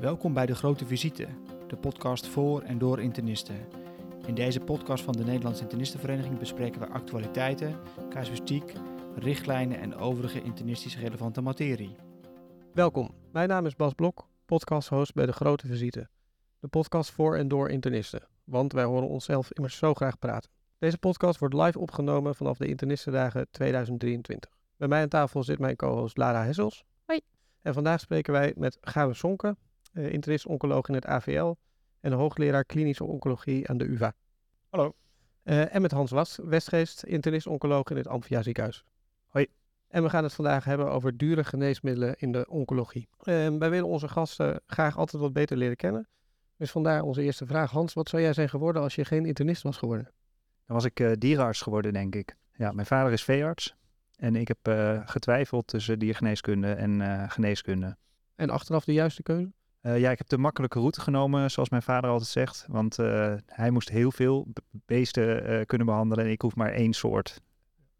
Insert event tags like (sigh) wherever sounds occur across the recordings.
Welkom bij De Grote Visite, de podcast voor en door internisten. In deze podcast van de Nederlandse Internistenvereniging bespreken we actualiteiten, casuïstiek, richtlijnen en overige internistisch relevante materie. Welkom, mijn naam is Bas Blok, podcasthost bij De Grote Visite. De podcast voor en door internisten, want wij horen onszelf immers zo graag praten. Deze podcast wordt live opgenomen vanaf de Internistendagen 2023. Bij mij aan tafel zit mijn co-host Lara Hessels. Hoi. En vandaag spreken wij met Gabe Sonke, uh, internist-oncoloog in het AVL en hoogleraar klinische oncologie aan de UvA. Hallo. Uh, en met Hans Was, Westgeest, internist-oncoloog in het Amphia ziekenhuis. Hoi. En we gaan het vandaag hebben over dure geneesmiddelen in de oncologie. Uh, wij willen onze gasten graag altijd wat beter leren kennen. Dus vandaar onze eerste vraag. Hans, wat zou jij zijn geworden als je geen internist was geworden? Dan was ik uh, dierenarts geworden, denk ik. Ja, mijn vader is veearts. En ik heb uh, getwijfeld tussen diergeneeskunde en uh, geneeskunde. En achteraf de juiste keuze? Uh, ja, ik heb de makkelijke route genomen, zoals mijn vader altijd zegt. Want hij moest heel veel beesten kunnen behandelen en ik hoef maar één soort.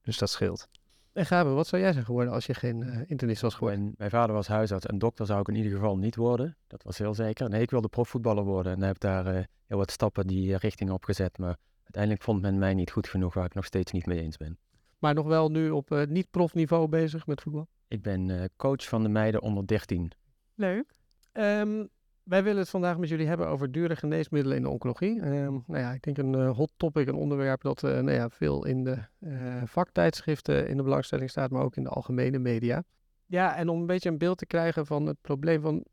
Dus dat scheelt. En Gabe, wat zou jij zijn geworden als je geen internist was geworden? En mijn vader was huisarts en dokter zou ik in ieder geval niet worden. Dat was heel zeker. Nee, ik wilde profvoetballer worden en heb daar heel wat stappen die richting op gezet. Maar uiteindelijk vond men mij niet goed genoeg, waar ik nog steeds niet mee eens ben. Maar nog wel nu op uh, niet-profniveau bezig met voetbal? Ik ben uh, coach van de meiden onder 13. Leuk. Um, wij willen het vandaag met jullie hebben over dure geneesmiddelen in de oncologie. Um, nou ja, ik denk een uh, hot topic, een onderwerp dat nou ja, veel in de vaktijdschriften in de belangstelling staat, maar ook in de algemene media. Ja, en om een beetje een beeld te krijgen van het probleem van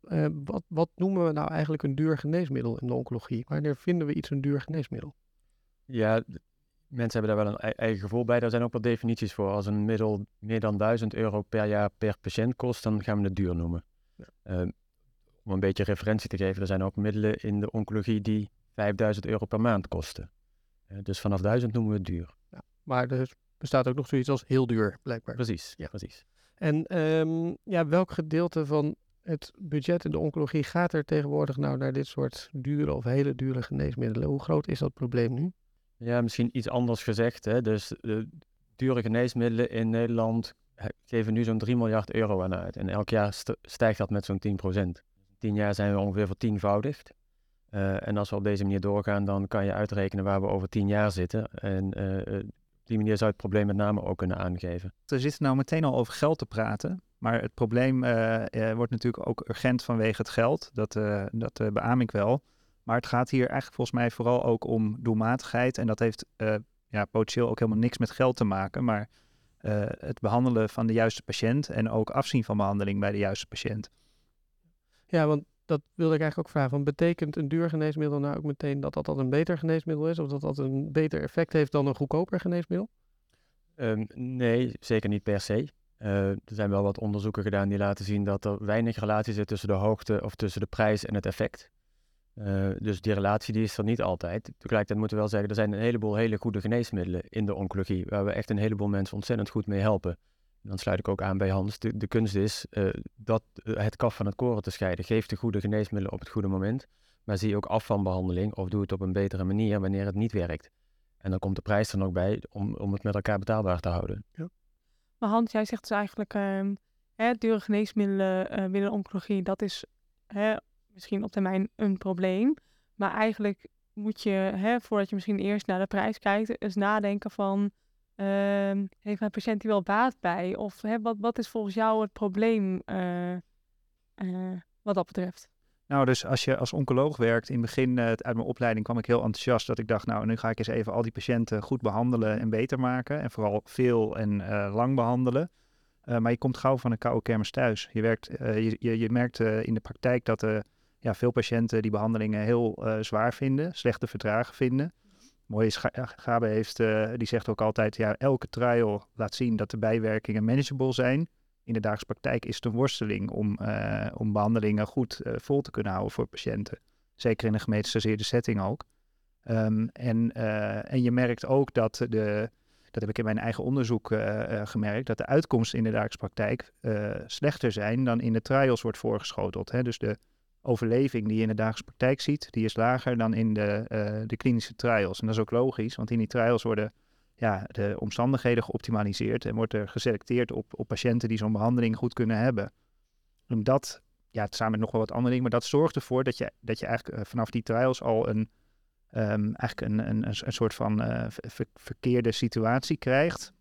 wat, wat noemen we nou eigenlijk een duur geneesmiddel in de oncologie? Wanneer vinden we iets een duur geneesmiddel? Ja, mensen hebben daar wel een eigen gevoel bij. Daar zijn ook wel definities voor. Als een middel meer dan 1000 euro per jaar per patiënt kost, dan gaan we het duur noemen. Ja. Uh, om een beetje referentie te geven, er zijn ook middelen in de oncologie die 5000 euro per maand kosten. Uh, dus vanaf 1000 noemen we het duur. Ja, maar er bestaat ook nog zoiets als heel duur, blijkbaar. Precies, ja. precies. En um, ja, welk gedeelte van het budget in de oncologie gaat er tegenwoordig nou naar dit soort dure of hele dure geneesmiddelen? Hoe groot is dat probleem nu? Ja, misschien iets anders gezegd. Hè? Dus de dure geneesmiddelen in Nederland geven nu zo'n 3 miljard euro aan uit. En elk jaar stijgt dat met zo'n 10 procent. Tien jaar zijn we ongeveer vertienvoudigd. Uh, en als we op deze manier doorgaan, dan kan je uitrekenen waar we over tien jaar zitten. En uh, op die manier zou het probleem met name ook kunnen aangeven. We zitten nou meteen al over geld te praten. Maar het probleem uh, wordt natuurlijk ook urgent vanwege het geld. Dat, dat beaam ik wel. Maar het gaat hier eigenlijk volgens mij vooral ook om doelmatigheid. En dat heeft ja, potentieel ook helemaal niks met geld te maken. Maar het behandelen van de juiste patiënt en ook afzien van behandeling bij de juiste patiënt. Ja, want dat wilde ik eigenlijk ook vragen. Want betekent een duur geneesmiddel nou ook meteen dat dat, dat een beter geneesmiddel is? Of dat dat een beter effect heeft dan een goedkoper geneesmiddel? Um, nee, zeker niet per se. Uh, er zijn wel wat onderzoeken gedaan die laten zien dat er weinig relatie zit tussen de hoogte of tussen de prijs en het effect. Uh, dus die relatie die is er niet altijd. Tegelijkertijd moeten we wel zeggen, er zijn een heleboel hele goede geneesmiddelen in de oncologie, waar we echt een heleboel mensen ontzettend goed mee helpen. Dan sluit ik ook aan bij Hans. De, kunst is uh, dat het kaf van het koren te scheiden. Geef de goede geneesmiddelen op het goede moment, maar zie ook af van behandeling of doe het op een betere manier wanneer het niet werkt. En dan komt de prijs er nog bij om, om het met elkaar betaalbaar te houden. Ja. Maar Hans, jij zegt dus eigenlijk, uh, hè, dure geneesmiddelen uh, binnen oncologie, dat is hè, misschien op termijn een probleem. Maar eigenlijk moet je, hè, voordat je misschien eerst naar de prijs kijkt, eens nadenken van, uh, heeft mijn patiënt hier wel baat bij? Of hè, wat, wat is volgens jou het probleem uh, uh, wat dat betreft? Nou, dus als je als oncoloog werkt, in het begin uh, uit mijn opleiding kwam ik heel enthousiast dat ik dacht, nou, nu ga ik eens even al die patiënten goed behandelen en beter maken. En vooral veel en lang behandelen. maar je komt gauw van een koude kermis thuis. Je, werkt, je, je, je merkt in de praktijk dat ja, veel patiënten die behandelingen heel zwaar vinden, slechte vertragen vinden. Mooie Gabe heeft, uh, die zegt ook altijd, ja, elke trial laat zien dat de bijwerkingen manageable zijn. In de dagelijkse praktijk is het een worsteling om, uh, om behandelingen goed vol te kunnen houden voor patiënten. Zeker in een gemetastaseerde setting ook. Um, en, en je merkt ook dat de, dat heb ik in mijn eigen onderzoek gemerkt, dat de uitkomsten in de dagelijkse praktijk slechter zijn dan in de trials wordt voorgeschoteld. Hè? Dus de overleving die je in de dagelijkse praktijk ziet, die is lager dan in de, uh, de klinische trials. En dat is ook logisch, want in die trials worden ja, de omstandigheden geoptimaliseerd en wordt er geselecteerd op, op patiënten die zo'n behandeling goed kunnen hebben. En dat ja, samen met nog wel wat andere dingen. Maar dat zorgt ervoor dat je, dat je eigenlijk eh, vanaf die trials al een, ehm, eigenlijk een, een, een, soort van eh, ver- verkeerde situatie krijgt.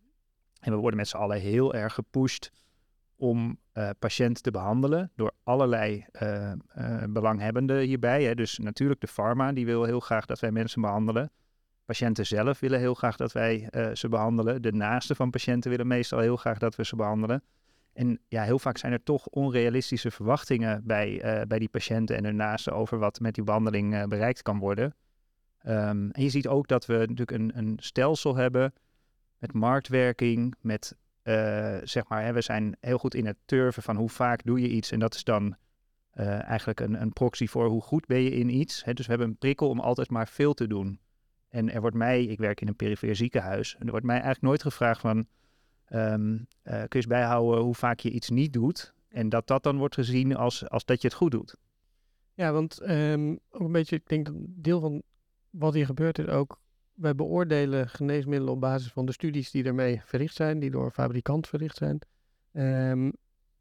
En we worden met z'n allen heel erg gepusht om eh, patiënten te behandelen door allerlei eh, belanghebbenden hierbij. Hè. Dus natuurlijk de pharma, die wil heel graag dat wij mensen behandelen. Patiënten zelf willen heel graag dat wij ze behandelen. De naasten van patiënten willen meestal heel graag dat we ze behandelen. En ja, heel vaak zijn er toch onrealistische verwachtingen bij, bij die patiënten en hun naasten over wat met die behandeling eh, bereikt kan worden. Ehm, en je ziet ook dat we natuurlijk een, een stelsel hebben met marktwerking, met eh, zeg maar, hè, we zijn heel goed in het turven van hoe vaak doe je iets. En dat is dan eh, eigenlijk een, een proxy voor hoe goed ben je in iets. Hè. Dus we hebben een prikkel om altijd maar veel te doen. En er wordt mij, ik werk in een perifere ziekenhuis, en er wordt mij eigenlijk nooit gevraagd van, ehm, eh, kun je eens bijhouden hoe vaak je iets niet doet. En dat dat dan wordt gezien als, als dat je het goed doet. Ja, want ehm, ook een beetje, ik denk dat deel van wat hier gebeurt is ook, wij beoordelen geneesmiddelen op basis van de studies die ermee verricht zijn, die door een fabrikant verricht zijn. Ehm,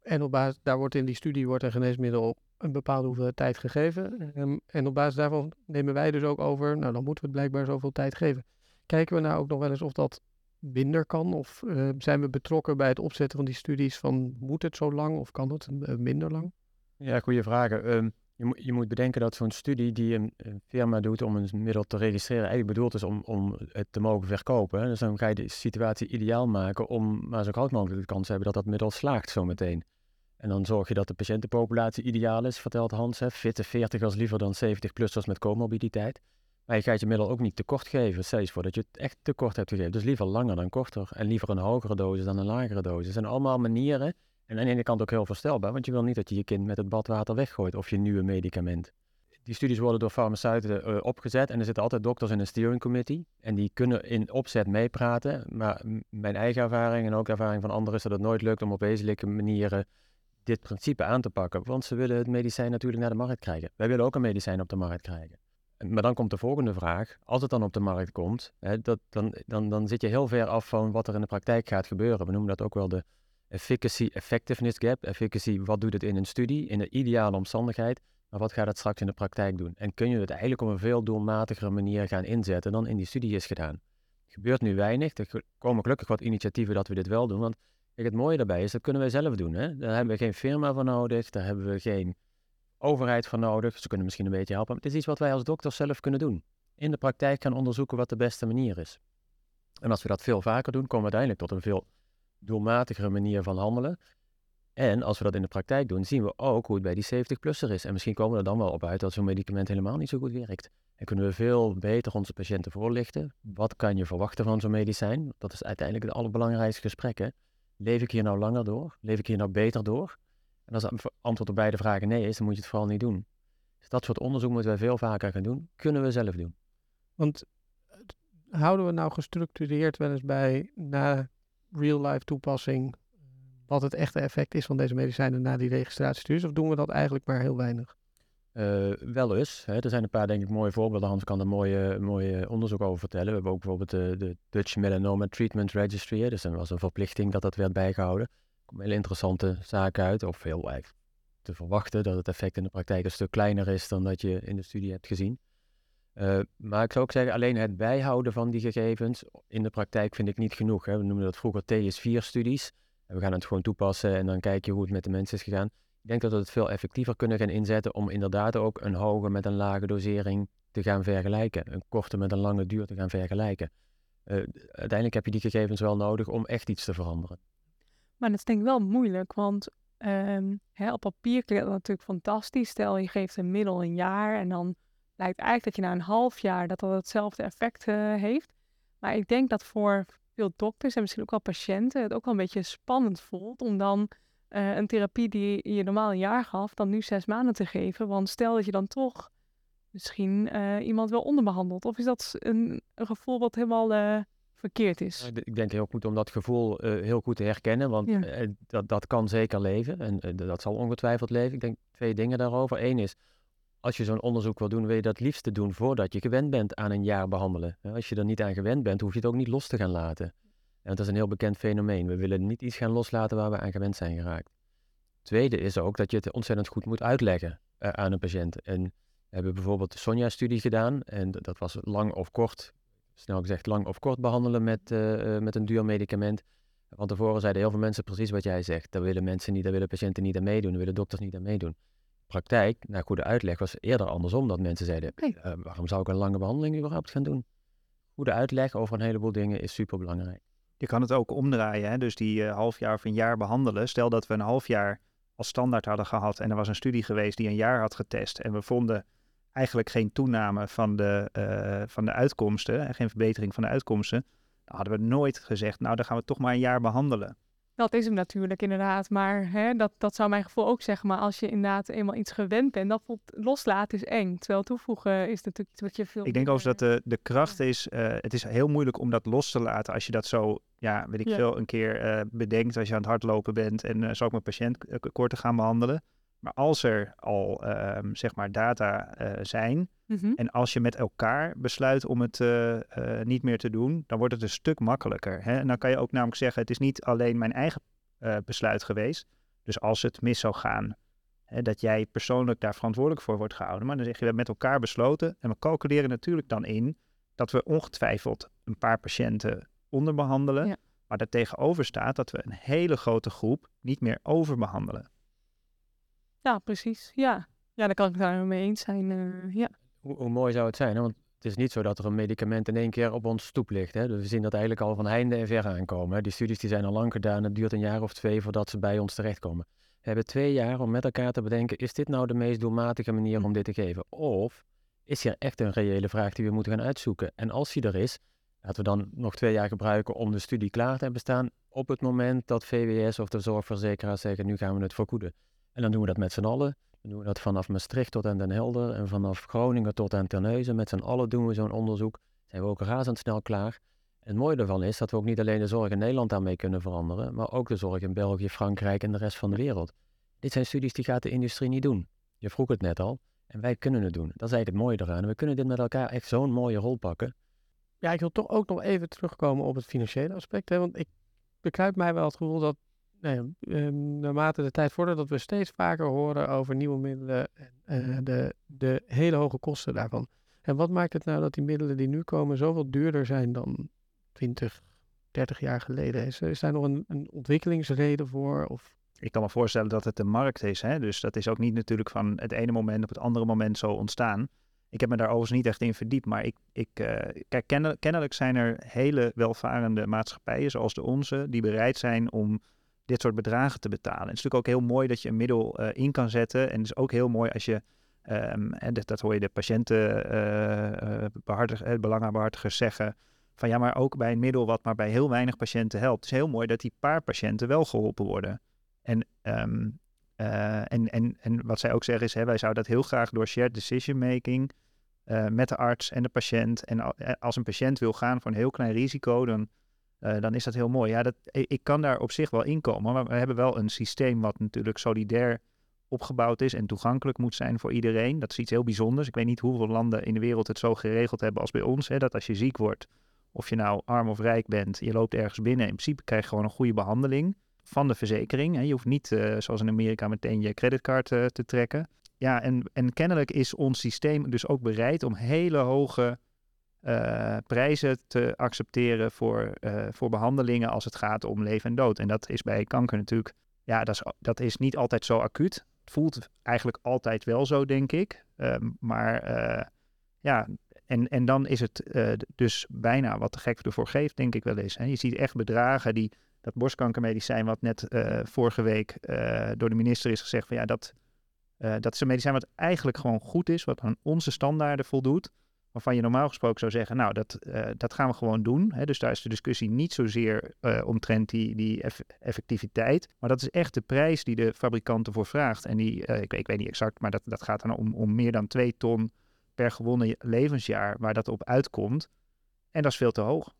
en op basis, daar wordt in die studie wordt een geneesmiddel een bepaalde hoeveelheid tijd gegeven. Ehm, en op basis daarvan nemen wij dus ook over, nou dan moeten we het blijkbaar zoveel tijd geven. Kijken we nou ook nog wel eens of dat minder kan? Of eh, zijn we betrokken bij het opzetten van die studies van moet het zo lang of kan het eh, minder lang? Ja, goede vragen. Ehm, je, moet, bedenken dat zo'n studie die een, firma doet om een middel te registreren, eigenlijk bedoeld is om, om het te mogen verkopen. Dus dan ga je de situatie ideaal maken om maar zo groot mogelijk de kans te hebben dat dat middel slaagt zometeen. En dan zorg je dat de patiëntenpopulatie ideaal is, vertelt Hans. Hè. Fitte 40ers liever dan 70-plussers met comorbiditeit. Maar je gaat je middel ook niet tekort geven. Stel je voor dat je het echt tekort hebt gegeven. Dus liever langer dan korter. En liever een hogere dosis dan een lagere dosis. Zijn allemaal manieren. En aan de ene kant ook heel voorstelbaar. Want je wil niet dat je je kind met het badwater weggooit. Of je nieuwe medicament. Die studies worden door farmaceuten eh, opgezet. En er zitten altijd dokters in een steering committee. En die kunnen in opzet meepraten. Maar mijn eigen ervaring en ook de ervaring van anderen is dat het nooit lukt om op wezenlijke manieren dit principe aan te pakken. Want ze willen het medicijn natuurlijk naar de markt krijgen. Wij willen ook een medicijn op de markt krijgen. Maar dan komt de volgende vraag. Als het dan op de markt komt, hè, dat, dan, dan, dan zit je heel ver af van wat er in de praktijk gaat gebeuren. We noemen dat ook wel de efficacy effectiveness gap. Efficacy, wat doet het in een studie, in een ideale omstandigheid, maar wat gaat het straks in de praktijk doen? En kun je het eigenlijk op een veel doelmatigere manier gaan inzetten dan in die studie is gedaan? Gebeurt nu weinig. Er komen gelukkig wat initiatieven dat we dit wel doen. Want kijk, het mooie daarbij is, dat kunnen wij zelf doen. Hè? Daar hebben we geen firma voor nodig, daar hebben we geen overheid voor nodig. Ze kunnen misschien een beetje helpen. Maar het is iets wat wij als dokters zelf kunnen doen. In de praktijk gaan onderzoeken wat de beste manier is. En als we dat veel vaker doen, komen we uiteindelijk tot een veel doelmatigere manier van handelen. En als we dat in de praktijk doen, zien we ook hoe het bij die 70-plusser is. En misschien komen we er dan wel op uit dat zo'n medicament helemaal niet zo goed werkt. En kunnen we veel beter onze patiënten voorlichten. Wat kan je verwachten van zo'n medicijn? Dat is uiteindelijk het allerbelangrijkste gesprek. Hè? Leef ik hier nou langer door? Leef ik hier nou beter door? En als het antwoord op beide vragen nee is, dan moet je het vooral niet doen. Dus dat soort onderzoek moeten wij veel vaker gaan doen. Kunnen we zelf doen. Want eh, houden we nou gestructureerd wel eens bij na real-life toepassing wat het echte effect is van deze medicijnen na die registratiestudies? Of doen we dat eigenlijk maar heel weinig? Eh, wel eens. Hè. Er zijn een paar, denk ik, mooie voorbeelden. Hans kan er mooie, mooie onderzoek over vertellen. We hebben ook bijvoorbeeld de, de Dutch Melanoma Treatment Registry. Dus er was een verplichting dat dat werd bijgehouden. Er hele interessante zaken uit. Of eigenlijk te verwachten dat het effect in de praktijk een stuk kleiner is dan dat je in de studie hebt gezien. Eh, maar ik zou ook zeggen, alleen het bijhouden van die gegevens in de praktijk vind ik niet genoeg. Hè. We noemen dat vroeger TS4-studies. En we gaan het gewoon toepassen en dan kijk je hoe het met de mensen is gegaan. Ik denk dat we het veel effectiever kunnen gaan inzetten om inderdaad ook een hoge met een lage dosering te gaan vergelijken. Een korte met een lange duur te gaan vergelijken. Eh, uiteindelijk heb je die gegevens wel nodig om echt iets te veranderen. Maar dat is denk ik wel moeilijk, want ehm, hè, op papier klinkt dat natuurlijk fantastisch. Stel, je geeft een middel een jaar en dan blijkt eigenlijk dat je na een half jaar dat dat hetzelfde effect eh, heeft. Maar ik denk dat voor veel dokters en misschien ook wel patiënten het ook wel een beetje spannend voelt om dan eh, een therapie die je normaal een jaar gaf, dan nu zes maanden te geven. Want stel dat je dan toch misschien eh, iemand wel onderbehandelt. Of is dat een, een gevoel wat helemaal verkeerd is? Ik d- Ik denk heel goed om dat gevoel heel goed te herkennen, want Ja. dat, dat kan zeker leven en dat zal ongetwijfeld leven. Ik denk twee dingen daarover. Eén is, als je zo'n onderzoek wil doen, wil je dat liefst doen voordat je gewend bent aan een jaar behandelen. Als je er niet aan gewend bent, hoef je het ook niet los te gaan laten. En dat is een heel bekend fenomeen. We willen niet iets gaan loslaten waar we aan gewend zijn geraakt. Tweede is ook dat je het ontzettend goed moet uitleggen eh, aan een patiënt. En we hebben bijvoorbeeld de Sonja-studie gedaan. En dat was lang of kort, snel gezegd, lang of kort behandelen met, eh, eh, met een duur medicament. Van tevoren zeiden heel veel mensen precies wat jij zegt. Daar willen mensen niet, daar willen patiënten niet aan meedoen, daar willen dokters niet aan meedoen. Praktijk, na goede uitleg, was eerder andersom. Dat mensen zeiden, Oké. eh, waarom zou ik een lange behandeling überhaupt gaan doen? Goede uitleg over een heleboel dingen is super belangrijk. Je kan het ook omdraaien, hè? dus die eh, half jaar of een jaar behandelen. Stel dat we een half jaar als standaard hadden gehad en er was een studie geweest die een jaar had getest en we vonden eigenlijk geen toename van de, eh, van de uitkomsten en geen verbetering van de uitkomsten, dan hadden we nooit gezegd, nou dan gaan we toch maar een jaar behandelen. Dat is hem natuurlijk inderdaad. Maar hè, dat, dat zou mijn gevoel ook zeggen. Maar als je inderdaad eenmaal iets gewend bent, voelt loslaten is eng. Terwijl toevoegen is natuurlijk iets wat je veel Ik denk overigens dat de, de kracht is, eh, het is heel moeilijk om dat los te laten als je dat zo, ja, weet ik Ja. veel, een keer eh, bedenkt als je aan het hardlopen bent en eh zou ik mijn patiënt korter gaan behandelen. Maar als er al, ehm, zeg maar, data eh, zijn Mhm. en als je met elkaar besluit om het eh, eh, niet meer te doen, dan wordt het een stuk makkelijker. Hè? En dan kan je ook namelijk zeggen, het is niet alleen mijn eigen besluit geweest. Dus als het mis zou gaan, hè, dat jij persoonlijk daar verantwoordelijk voor wordt gehouden. Maar dan zeg je, we hebben met elkaar besloten. En we calculeren natuurlijk dan in dat we ongetwijfeld een paar patiënten onderbehandelen. Ja. Maar daar tegenover staat dat we een hele grote groep niet meer overbehandelen. Ja, precies. Ja. ja, daar kan ik daar mee eens zijn. eh, ja. Hoe, mooi zou het zijn, hè? want het is niet zo dat er een medicament in één keer op ons stoep ligt. Hè? Dus we zien dat eigenlijk al van heinde en ver aankomen. Hè? Die studies die zijn al lang gedaan, het duurt een jaar of twee voordat ze bij ons terechtkomen. We hebben twee jaar om met elkaar te bedenken, is dit nou de meest doelmatige manier om dit te geven? Of is hier echt een reële vraag die we moeten gaan uitzoeken? En als die er is, laten we dan nog twee jaar gebruiken om de studie klaar te hebben staan op het moment dat VWS of de zorgverzekeraars zeggen, nu gaan we het vergoeden. En dan doen we dat met z'n allen. Dan doen we dat vanaf Maastricht tot aan Den Helder en vanaf Groningen tot aan Terneuzen. Met z'n allen doen we zo'n onderzoek. Zijn we ook razendsnel klaar. En het mooie daarvan is dat we ook niet alleen de zorg in Nederland daarmee kunnen veranderen, maar ook de zorg in België, Frankrijk en de rest van de wereld. Dit zijn studies die gaat de industrie niet doen. Je vroeg het net al. En wij kunnen het doen. Dat is eigenlijk het mooie eraan. We kunnen dit met elkaar echt zo'n mooie rol pakken. Ja, ik wil toch ook nog even terugkomen op het financiële aspect. Hè? Want ik bekruip mij wel het gevoel dat nou ja, naarmate de tijd vordert, dat we steeds vaker horen over nieuwe middelen en eh, de, de hele hoge kosten daarvan. En wat maakt het nou dat die middelen die nu komen zoveel duurder zijn dan 20, 30 jaar geleden? Is, is daar nog een, een ontwikkelingsreden voor? Of Ik kan me voorstellen dat het een markt is. Hè? Dus dat is ook niet natuurlijk van het ene moment op het andere moment zo ontstaan. Ik heb me daar overigens niet echt in verdiept. Maar ik, ik, eh, kijk, kenne- kennelijk zijn er hele welvarende maatschappijen zoals de onze, die bereid zijn om dit soort bedragen te betalen. En het is natuurlijk ook heel mooi dat je een middel eh, in kan zetten. En het is ook heel mooi als je, ehm, en dat, dat hoor je de patiënten, eh, eh, behartig, eh, belangenbehartigers zeggen. Van ja, maar ook bij een middel wat maar bij heel weinig patiënten helpt. Het is heel mooi dat die paar patiënten wel geholpen worden. En, ehm, eh, en, en, en wat zij ook zeggen is, hè, wij zouden dat heel graag door shared decision making met de arts en de patiënt. En al- als een patiënt wil gaan voor een heel klein risico, dan, eh, dan is dat heel mooi. Ja, dat, ik kan daar op zich wel inkomen, maar we hebben wel een systeem wat natuurlijk solidair opgebouwd is en toegankelijk moet zijn voor iedereen. Dat is iets heel bijzonders. Ik weet niet hoeveel landen in de wereld het zo geregeld hebben als bij ons. Hè, dat als je ziek wordt, of je nou arm of rijk bent, je loopt ergens binnen. In principe krijg je gewoon een goede behandeling van de verzekering. Hè. Je hoeft niet, eh, zoals in Amerika, meteen je creditcard eh, te trekken. Ja, en, en kennelijk is ons systeem dus ook bereid om hele hoge eh, prijzen te accepteren voor, eh, voor behandelingen als het gaat om leven en dood. En dat is bij kanker natuurlijk, ja, dat is, dat is niet altijd zo acuut. Het voelt eigenlijk altijd wel zo, denk ik. Ehm, maar eh, ja, en, en dan is het dus bijna wat de gek ervoor geeft, denk ik wel eens. Hè. Je ziet echt bedragen die dat borstkankermedicijn wat net vorige week door de minister is gezegd van ja, dat, dat is een medicijn wat eigenlijk gewoon goed is, wat aan onze standaarden voldoet. Waarvan je normaal gesproken zou zeggen, nou, dat, eh, dat gaan we gewoon doen. Hè? Dus daar is de discussie niet zozeer eh, omtrent die, die eff- effectiviteit. Maar dat is echt de prijs die de fabrikant ervoor vraagt. En die, eh, ik, weet- ik weet niet exact, maar dat, dat gaat dan om, om meer dan twee ton per gewonnen levensjaar waar dat op uitkomt. En dat is veel te hoog.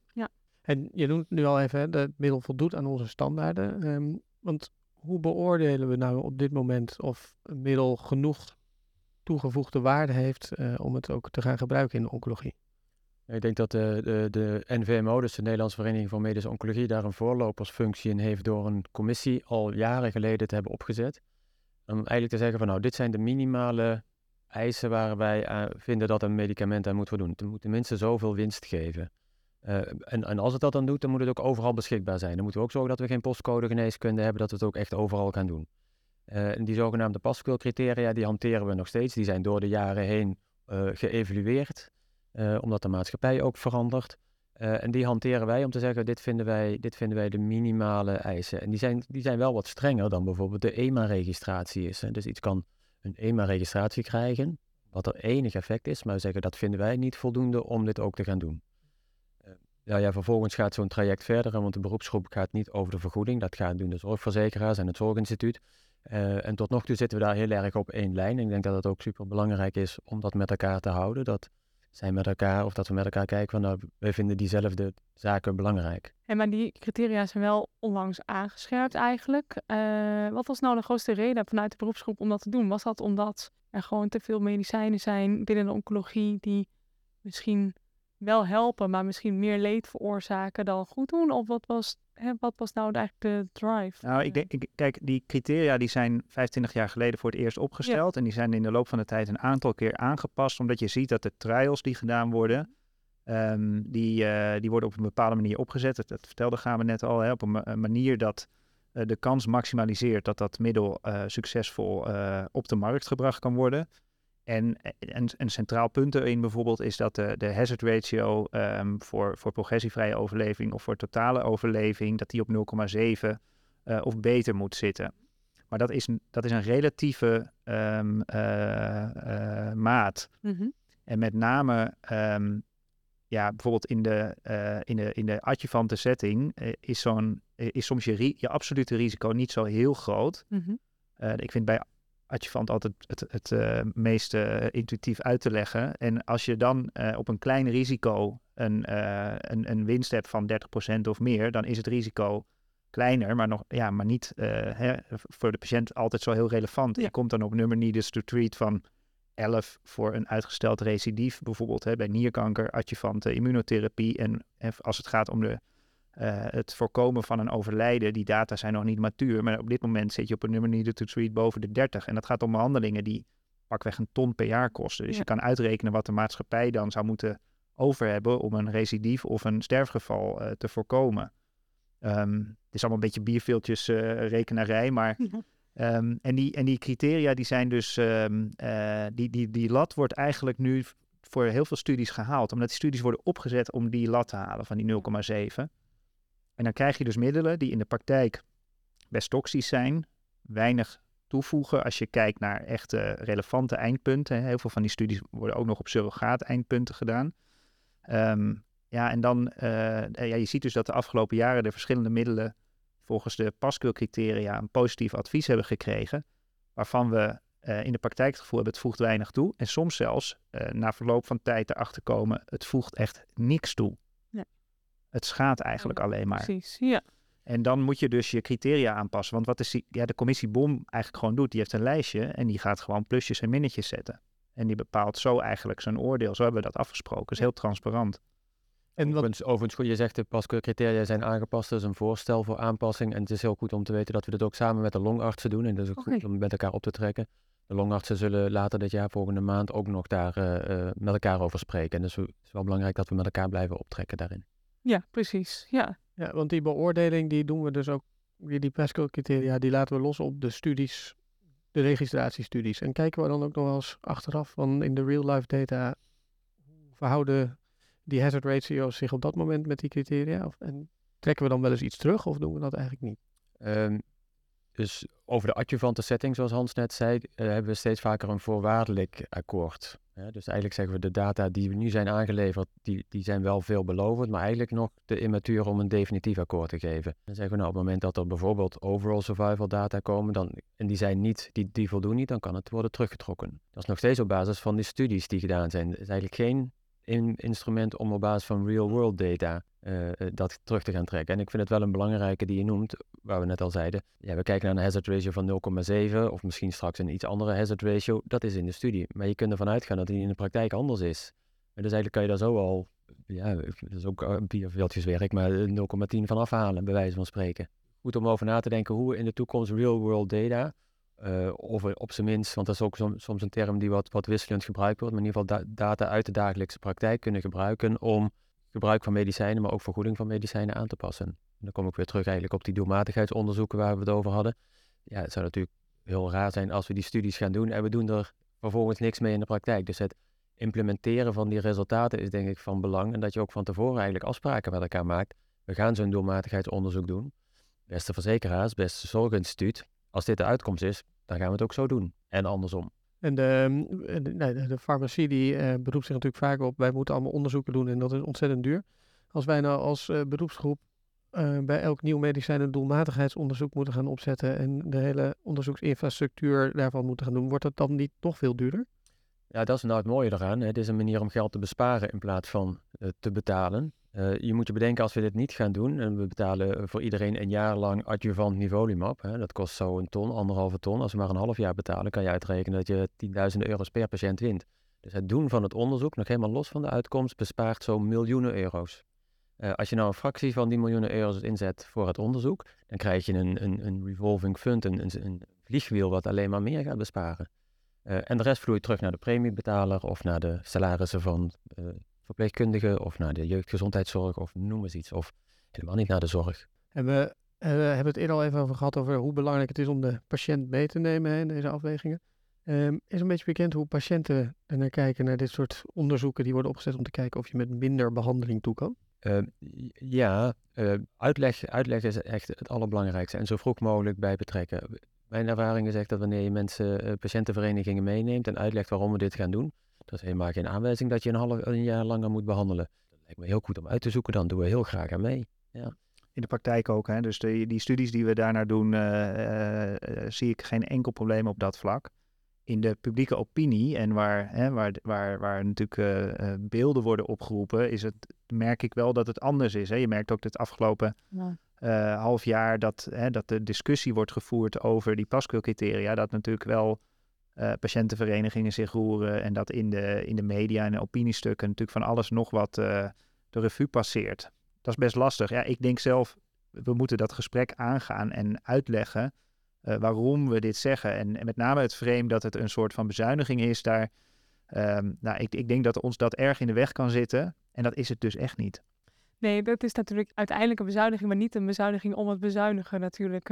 En je noemt nu al even, hè, dat het middel voldoet aan onze standaarden. Ehm, want hoe beoordelen we nou op dit moment of een middel genoeg toegevoegde waarde heeft eh, om het ook te gaan gebruiken in de oncologie? Ik denk dat de, de, de NVMO, dus de Nederlandse Vereniging voor Medische Oncologie, daar een voorlopersfunctie in heeft door een commissie al jaren geleden te hebben opgezet. Om eigenlijk te zeggen van nou, dit zijn de minimale eisen waar wij aan vinden dat een medicament aan moet voldoen. Het moet tenminste zoveel winst geven. En, en, als het dat dan doet, dan moet het ook overal beschikbaar zijn. Dan moeten we ook zorgen dat we geen postcode geneeskunde hebben, dat we het ook echt overal gaan doen. Uh, en die zogenaamde paskwilcriteria, die hanteren we nog steeds. Die zijn door de jaren heen uh, geëvalueerd, omdat de maatschappij ook verandert. en die hanteren wij om te zeggen, dit vinden wij, dit vinden wij de minimale eisen. En die zijn, die zijn wel wat strenger dan bijvoorbeeld de EMA-registratie is. Hè. Dus iets kan een EMA-registratie krijgen, wat er enig effect is, maar zeggen dat vinden wij niet voldoende om dit ook te gaan doen. Ja, ja, vervolgens gaat zo'n traject verder, want de beroepsgroep gaat niet over de vergoeding. Dat gaan doen de zorgverzekeraars en het zorginstituut. Uh, en tot nog toe zitten we daar heel erg op één lijn. Ik denk dat het ook super belangrijk is om dat met elkaar te houden. Dat zij met elkaar, of dat we met elkaar kijken van nou, wij vinden diezelfde zaken belangrijk. En maar die criteria zijn wel onlangs aangescherpt eigenlijk. Uh, wat was nou de grootste reden vanuit de beroepsgroep om dat te doen? Was dat omdat er gewoon te veel medicijnen zijn binnen de oncologie die misschien wel helpen, maar misschien meer leed veroorzaken dan goed doen? Of wat was, hè, wat was nou eigenlijk de drive? Nou, ik denk, ik, kijk, die criteria die zijn 25 jaar geleden voor het eerst opgesteld. En die zijn in de loop van de tijd een aantal keer aangepast. Omdat je ziet dat de trials die gedaan worden, um, die, uh, die worden op een bepaalde manier opgezet. Dat, dat vertelde gaan we net al, hè, op een, een manier dat uh, de kans maximaliseert dat dat middel uh, succesvol op de markt gebracht kan worden. En een, een centraal punt erin bijvoorbeeld is dat de, de hazard ratio um, voor, voor progressievrije overleving of voor totale overleving, dat die op 0,7 uh, of beter moet zitten. Maar dat is een, dat is een relatieve um, uh, uh, maat. Mm -hmm. En met name, um, ja, bijvoorbeeld in de, in de, in de adjuvante setting is, zo'n, is soms je, je absolute risico niet zo heel groot. Mm -hmm. ik vind bij adjuvant altijd het, het uh, meest uh, intuïtief uit te leggen. En als je dan uh, op een klein risico een, een, een, winst hebt van 30% of meer, dan is het risico kleiner, maar, nog, ja, maar niet hè, voor de patiënt altijd zo heel relevant. Ja. Je komt dan op nummer needed to treat van 11 voor een uitgesteld recidief, bijvoorbeeld hè, bij nierkanker, adjuvante immunotherapie. En als het gaat om de uh, het voorkomen van een overlijden, die data zijn nog niet matuur. Maar op dit moment zit je op een nummer to treat boven de 30. En dat gaat om behandelingen die pakweg een ton per jaar kosten. Dus ja. je kan uitrekenen wat de maatschappij dan zou moeten over hebben om een recidief of een sterfgeval uh, te voorkomen. Um, het is allemaal een beetje bierveeltjes uh, rekenarij, maar... (laughs) Um, en, die, en die criteria die zijn dus, um, die, die, die lat wordt eigenlijk nu voor heel veel studies gehaald. Omdat die studies worden opgezet om die lat te halen van die 0,7. En dan krijg je dus middelen die in de praktijk best toxisch zijn, weinig toevoegen als je kijkt naar echte relevante eindpunten. Heel veel van die studies worden ook nog op surrogaat eindpunten gedaan. Um, ja, en dan, uh, ja, je ziet dus dat de afgelopen jaren de verschillende middelen volgens de PASCUL-criteria een positief advies hebben gekregen, waarvan we uh, in de praktijk het gevoel hebben, het voegt weinig toe. En soms zelfs, na verloop van tijd erachter komen, het voegt echt niks toe. Het schaadt eigenlijk ja, alleen maar. Precies, ja. En dan moet je dus je criteria aanpassen. Want wat is die, ja, de commissie BOM eigenlijk gewoon doet, die heeft een lijstje en die gaat gewoon plusjes en minnetjes zetten. En die bepaalt zo eigenlijk zijn oordeel. Zo hebben we dat afgesproken. Dat is heel transparant. En wat... overigens, overigens, je zegt de paskeurcriteria zijn aangepast. Dat is een voorstel voor aanpassing. En het is heel goed om te weten dat we dit ook samen met de longartsen doen. En dat is ook okay. goed om met elkaar op te trekken. De longartsen zullen later dit jaar, volgende maand, ook nog daar uh, uh, met elkaar over spreken. En dus het is wel belangrijk dat we met elkaar blijven optrekken daarin. Ja, precies. Ja. ja, want die beoordeling die doen we dus ook, die, die PESCO-criteria, die laten we los op de studies, de registratiestudies. En kijken we dan ook nog wel eens achteraf van in de real-life data, hoe verhouden die hazard ratio's zich op dat moment met die criteria? Of, en trekken we dan wel eens iets terug of doen we dat eigenlijk niet? Um, dus over de adjuvante setting, zoals Hans net zei, uh, hebben we steeds vaker een voorwaardelijk akkoord. Ja, dus eigenlijk zeggen we de data die we nu zijn aangeleverd, die, die zijn wel veelbelovend, maar eigenlijk nog te immatuur om een definitief akkoord te geven. Dan zeggen we nou op het moment dat er bijvoorbeeld overall survival data komen, dan, en die zijn niet, die, die voldoen niet, dan kan het worden teruggetrokken. Dat is nog steeds op basis van die studies die gedaan zijn. Het is eigenlijk geen in, instrument om op basis van real world data uh, dat terug te gaan trekken. En ik vind het wel een belangrijke die je noemt, waar we net al zeiden. Ja, we kijken naar een hazard ratio van 0,7 of misschien straks een iets andere hazard ratio. Dat is in de studie. Maar je kunt ervan uitgaan dat die in de praktijk anders is. En dus eigenlijk kan je daar zo al, ja, dat is ook een bierveeltjeswerk, maar 0,10 van afhalen, bij wijze van spreken. Goed om over na te denken hoe we in de toekomst real world data eh, of op zijn minst, want dat is ook som- soms een term die wat, wat wisselend gebruikt wordt, maar in ieder geval da- data uit de dagelijkse praktijk kunnen gebruiken om gebruik van medicijnen, maar ook vergoeding van medicijnen aan te passen. En dan kom ik weer terug eigenlijk op die doelmatigheidsonderzoeken waar we het over hadden. Ja, het zou natuurlijk heel raar zijn als we die studies gaan doen en we doen er vervolgens niks mee in de praktijk. Dus het implementeren van die resultaten is denk ik van belang en dat je ook van tevoren eigenlijk afspraken met elkaar maakt. We gaan zo'n doelmatigheidsonderzoek doen. Beste verzekeraars, beste zorginstituut, als dit de uitkomst is, dan gaan we het ook zo doen. En andersom. En de, mm, de, de- farmacie die eh, beroept zich natuurlijk vaak op, wij moeten allemaal onderzoeken doen en dat is ontzettend duur. Als wij nou als eh, beroepsgroep eh, bij elk nieuw medicijn een doelmatigheidsonderzoek moeten gaan opzetten en de hele onderzoeksinfrastructuur daarvan moeten gaan doen, wordt dat dan niet nog veel duurder? Ja, dat is nou het mooie eraan. Het is een manier om geld te besparen in plaats van te betalen. Eh, je moet je bedenken, als we dit niet gaan doen, en we betalen eh, voor iedereen een jaar lang adjuvant nivolumab, hè, dat kost zo een ton, anderhalve ton. Als we maar een half jaar betalen, kan je uitrekenen dat je tienduizenden euro's per patiënt wint. Dus het doen van het onderzoek, nog helemaal los van de uitkomst, bespaart zo miljoenen euro's. Eh, als je nou een fractie van die miljoenen euro's inzet voor het onderzoek, dan krijg je een, een, een revolving fund, een, een, een vliegwiel wat alleen maar meer gaat besparen. En de rest vloeit terug naar de premiebetaler of naar de salarissen van verpleegkundigen of naar de jeugdgezondheidszorg of noem eens iets. Of helemaal niet naar de zorg. En we eh, hebben het eerder al even over gehad over hoe belangrijk het is om de patiënt mee te nemen hè, in deze afwegingen. Ehm, is een beetje bekend hoe patiënten er naar kijken, naar dit soort onderzoeken die worden opgezet om te kijken of je met minder behandeling toe kan? Eh, j- ja, eh, uitleg, uitleg is echt het allerbelangrijkste en zo vroeg mogelijk bij betrekken. Mijn ervaring is echt dat wanneer je mensen, eh, patiëntenverenigingen meeneemt en uitlegt waarom we dit gaan doen, dat is helemaal geen aanwijzing dat je een, half, een jaar langer moet behandelen. Dat lijkt me heel goed om uit te zoeken, dan doen we heel graag aan mee. In de praktijk ook. Hè? Dus de, die studies die we daarnaar doen, eh, eh, eh, zie ik geen enkel probleem op dat vlak. In de publieke opinie en waar, hè, waar, waar, waar natuurlijk beelden worden opgeroepen, is het, merk ik wel dat het anders is. Hè? Je merkt ook het afgelopen Ja. eh, half jaar dat, hè, dat de discussie wordt gevoerd over die paskeurcriteria. Dat natuurlijk wel eh, patiëntenverenigingen zich roeren en dat in de, in de media en opiniestukken natuurlijk van alles nog wat eh, de revue passeert. Dat is best lastig. Ja, ik denk zelf, we moeten dat gesprek aangaan en uitleggen eh, waarom we dit zeggen. En, en met name het frame dat het een soort van bezuiniging is, daar, ehm, nou, ik, ik denk dat ons dat erg in de weg kan zitten. En dat is het dus echt niet. Nee, dat is natuurlijk uiteindelijk een bezuiniging, maar niet een bezuiniging om het bezuinigen natuurlijk.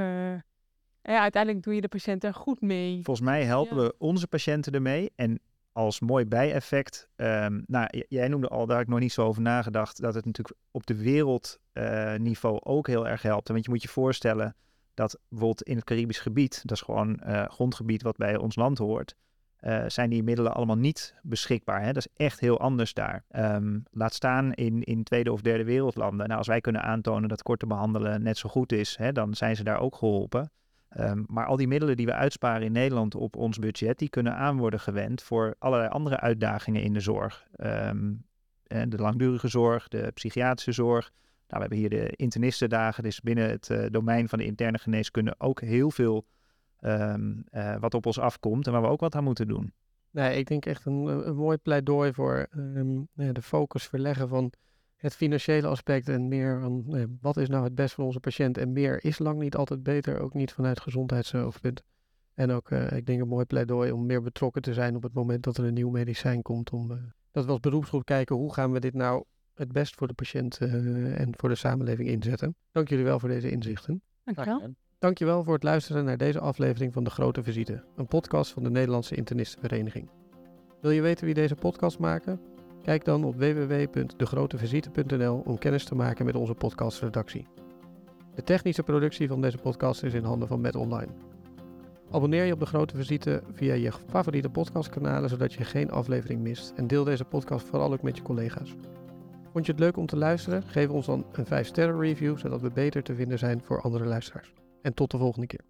Eh. ja, uiteindelijk doe je de patiënt er goed mee. Volgens mij helpen Ja. we onze patiënten ermee. En als mooi bijeffect, ehm, nou, jij noemde al, daar heb ik nog niet zo over nagedacht, dat het natuurlijk op de wereldniveau ook heel erg helpt. Want je moet je voorstellen dat bijvoorbeeld in het Caribisch gebied, dat is gewoon eh, grondgebied wat bij ons land hoort, eh, zijn die middelen allemaal niet beschikbaar. Hè? Dat is echt heel anders daar. Ehm, laat staan in, in tweede of derde wereldlanden. Nou, als wij kunnen aantonen dat korte behandelen net zo goed is, hè, dan zijn ze daar ook geholpen. Ehm, maar al die middelen die we uitsparen in Nederland op ons budget, die kunnen aan worden gewend voor allerlei andere uitdagingen in de zorg. En de langdurige zorg, de psychiatrische zorg. Nou, we hebben hier de internistendagen, dus binnen het eh, domein van de interne geneeskunde ook heel veel ehm, eh, wat op ons afkomt en waar we ook wat aan moeten doen. Nee, ik denk echt een, een mooi pleidooi voor de focus verleggen van het financiële aspect en meer van nou wat is nou het best voor onze patiënt. En meer is lang niet altijd beter, ook niet vanuit gezondheidsoogpunt. En ook, eh, ik denk, een mooi pleidooi om meer betrokken te zijn op het moment dat er een nieuw medicijn komt. Om, eh, dat we als beroepsgroep kijken hoe gaan we dit nou het best voor de patiënt eh, en voor de samenleving inzetten. Dank jullie wel voor deze inzichten. Dankjewel. Dankjewel voor het luisteren naar deze aflevering van De Grote Visite, een podcast van de Nederlandse Internistenvereniging. Wil je weten wie deze podcast maken? Kijk dan op www.degrotevisite.nl om kennis te maken met onze podcastredactie. De technische productie van deze podcast is in handen van Met Online. Abonneer je op De Grote Visite via je favoriete podcastkanalen zodat je geen aflevering mist en deel deze podcast vooral ook met je collega's. Vond je het leuk om te luisteren? Geef ons dan een 5-sterren review zodat we beter te vinden zijn voor andere luisteraars. En tot de volgende keer.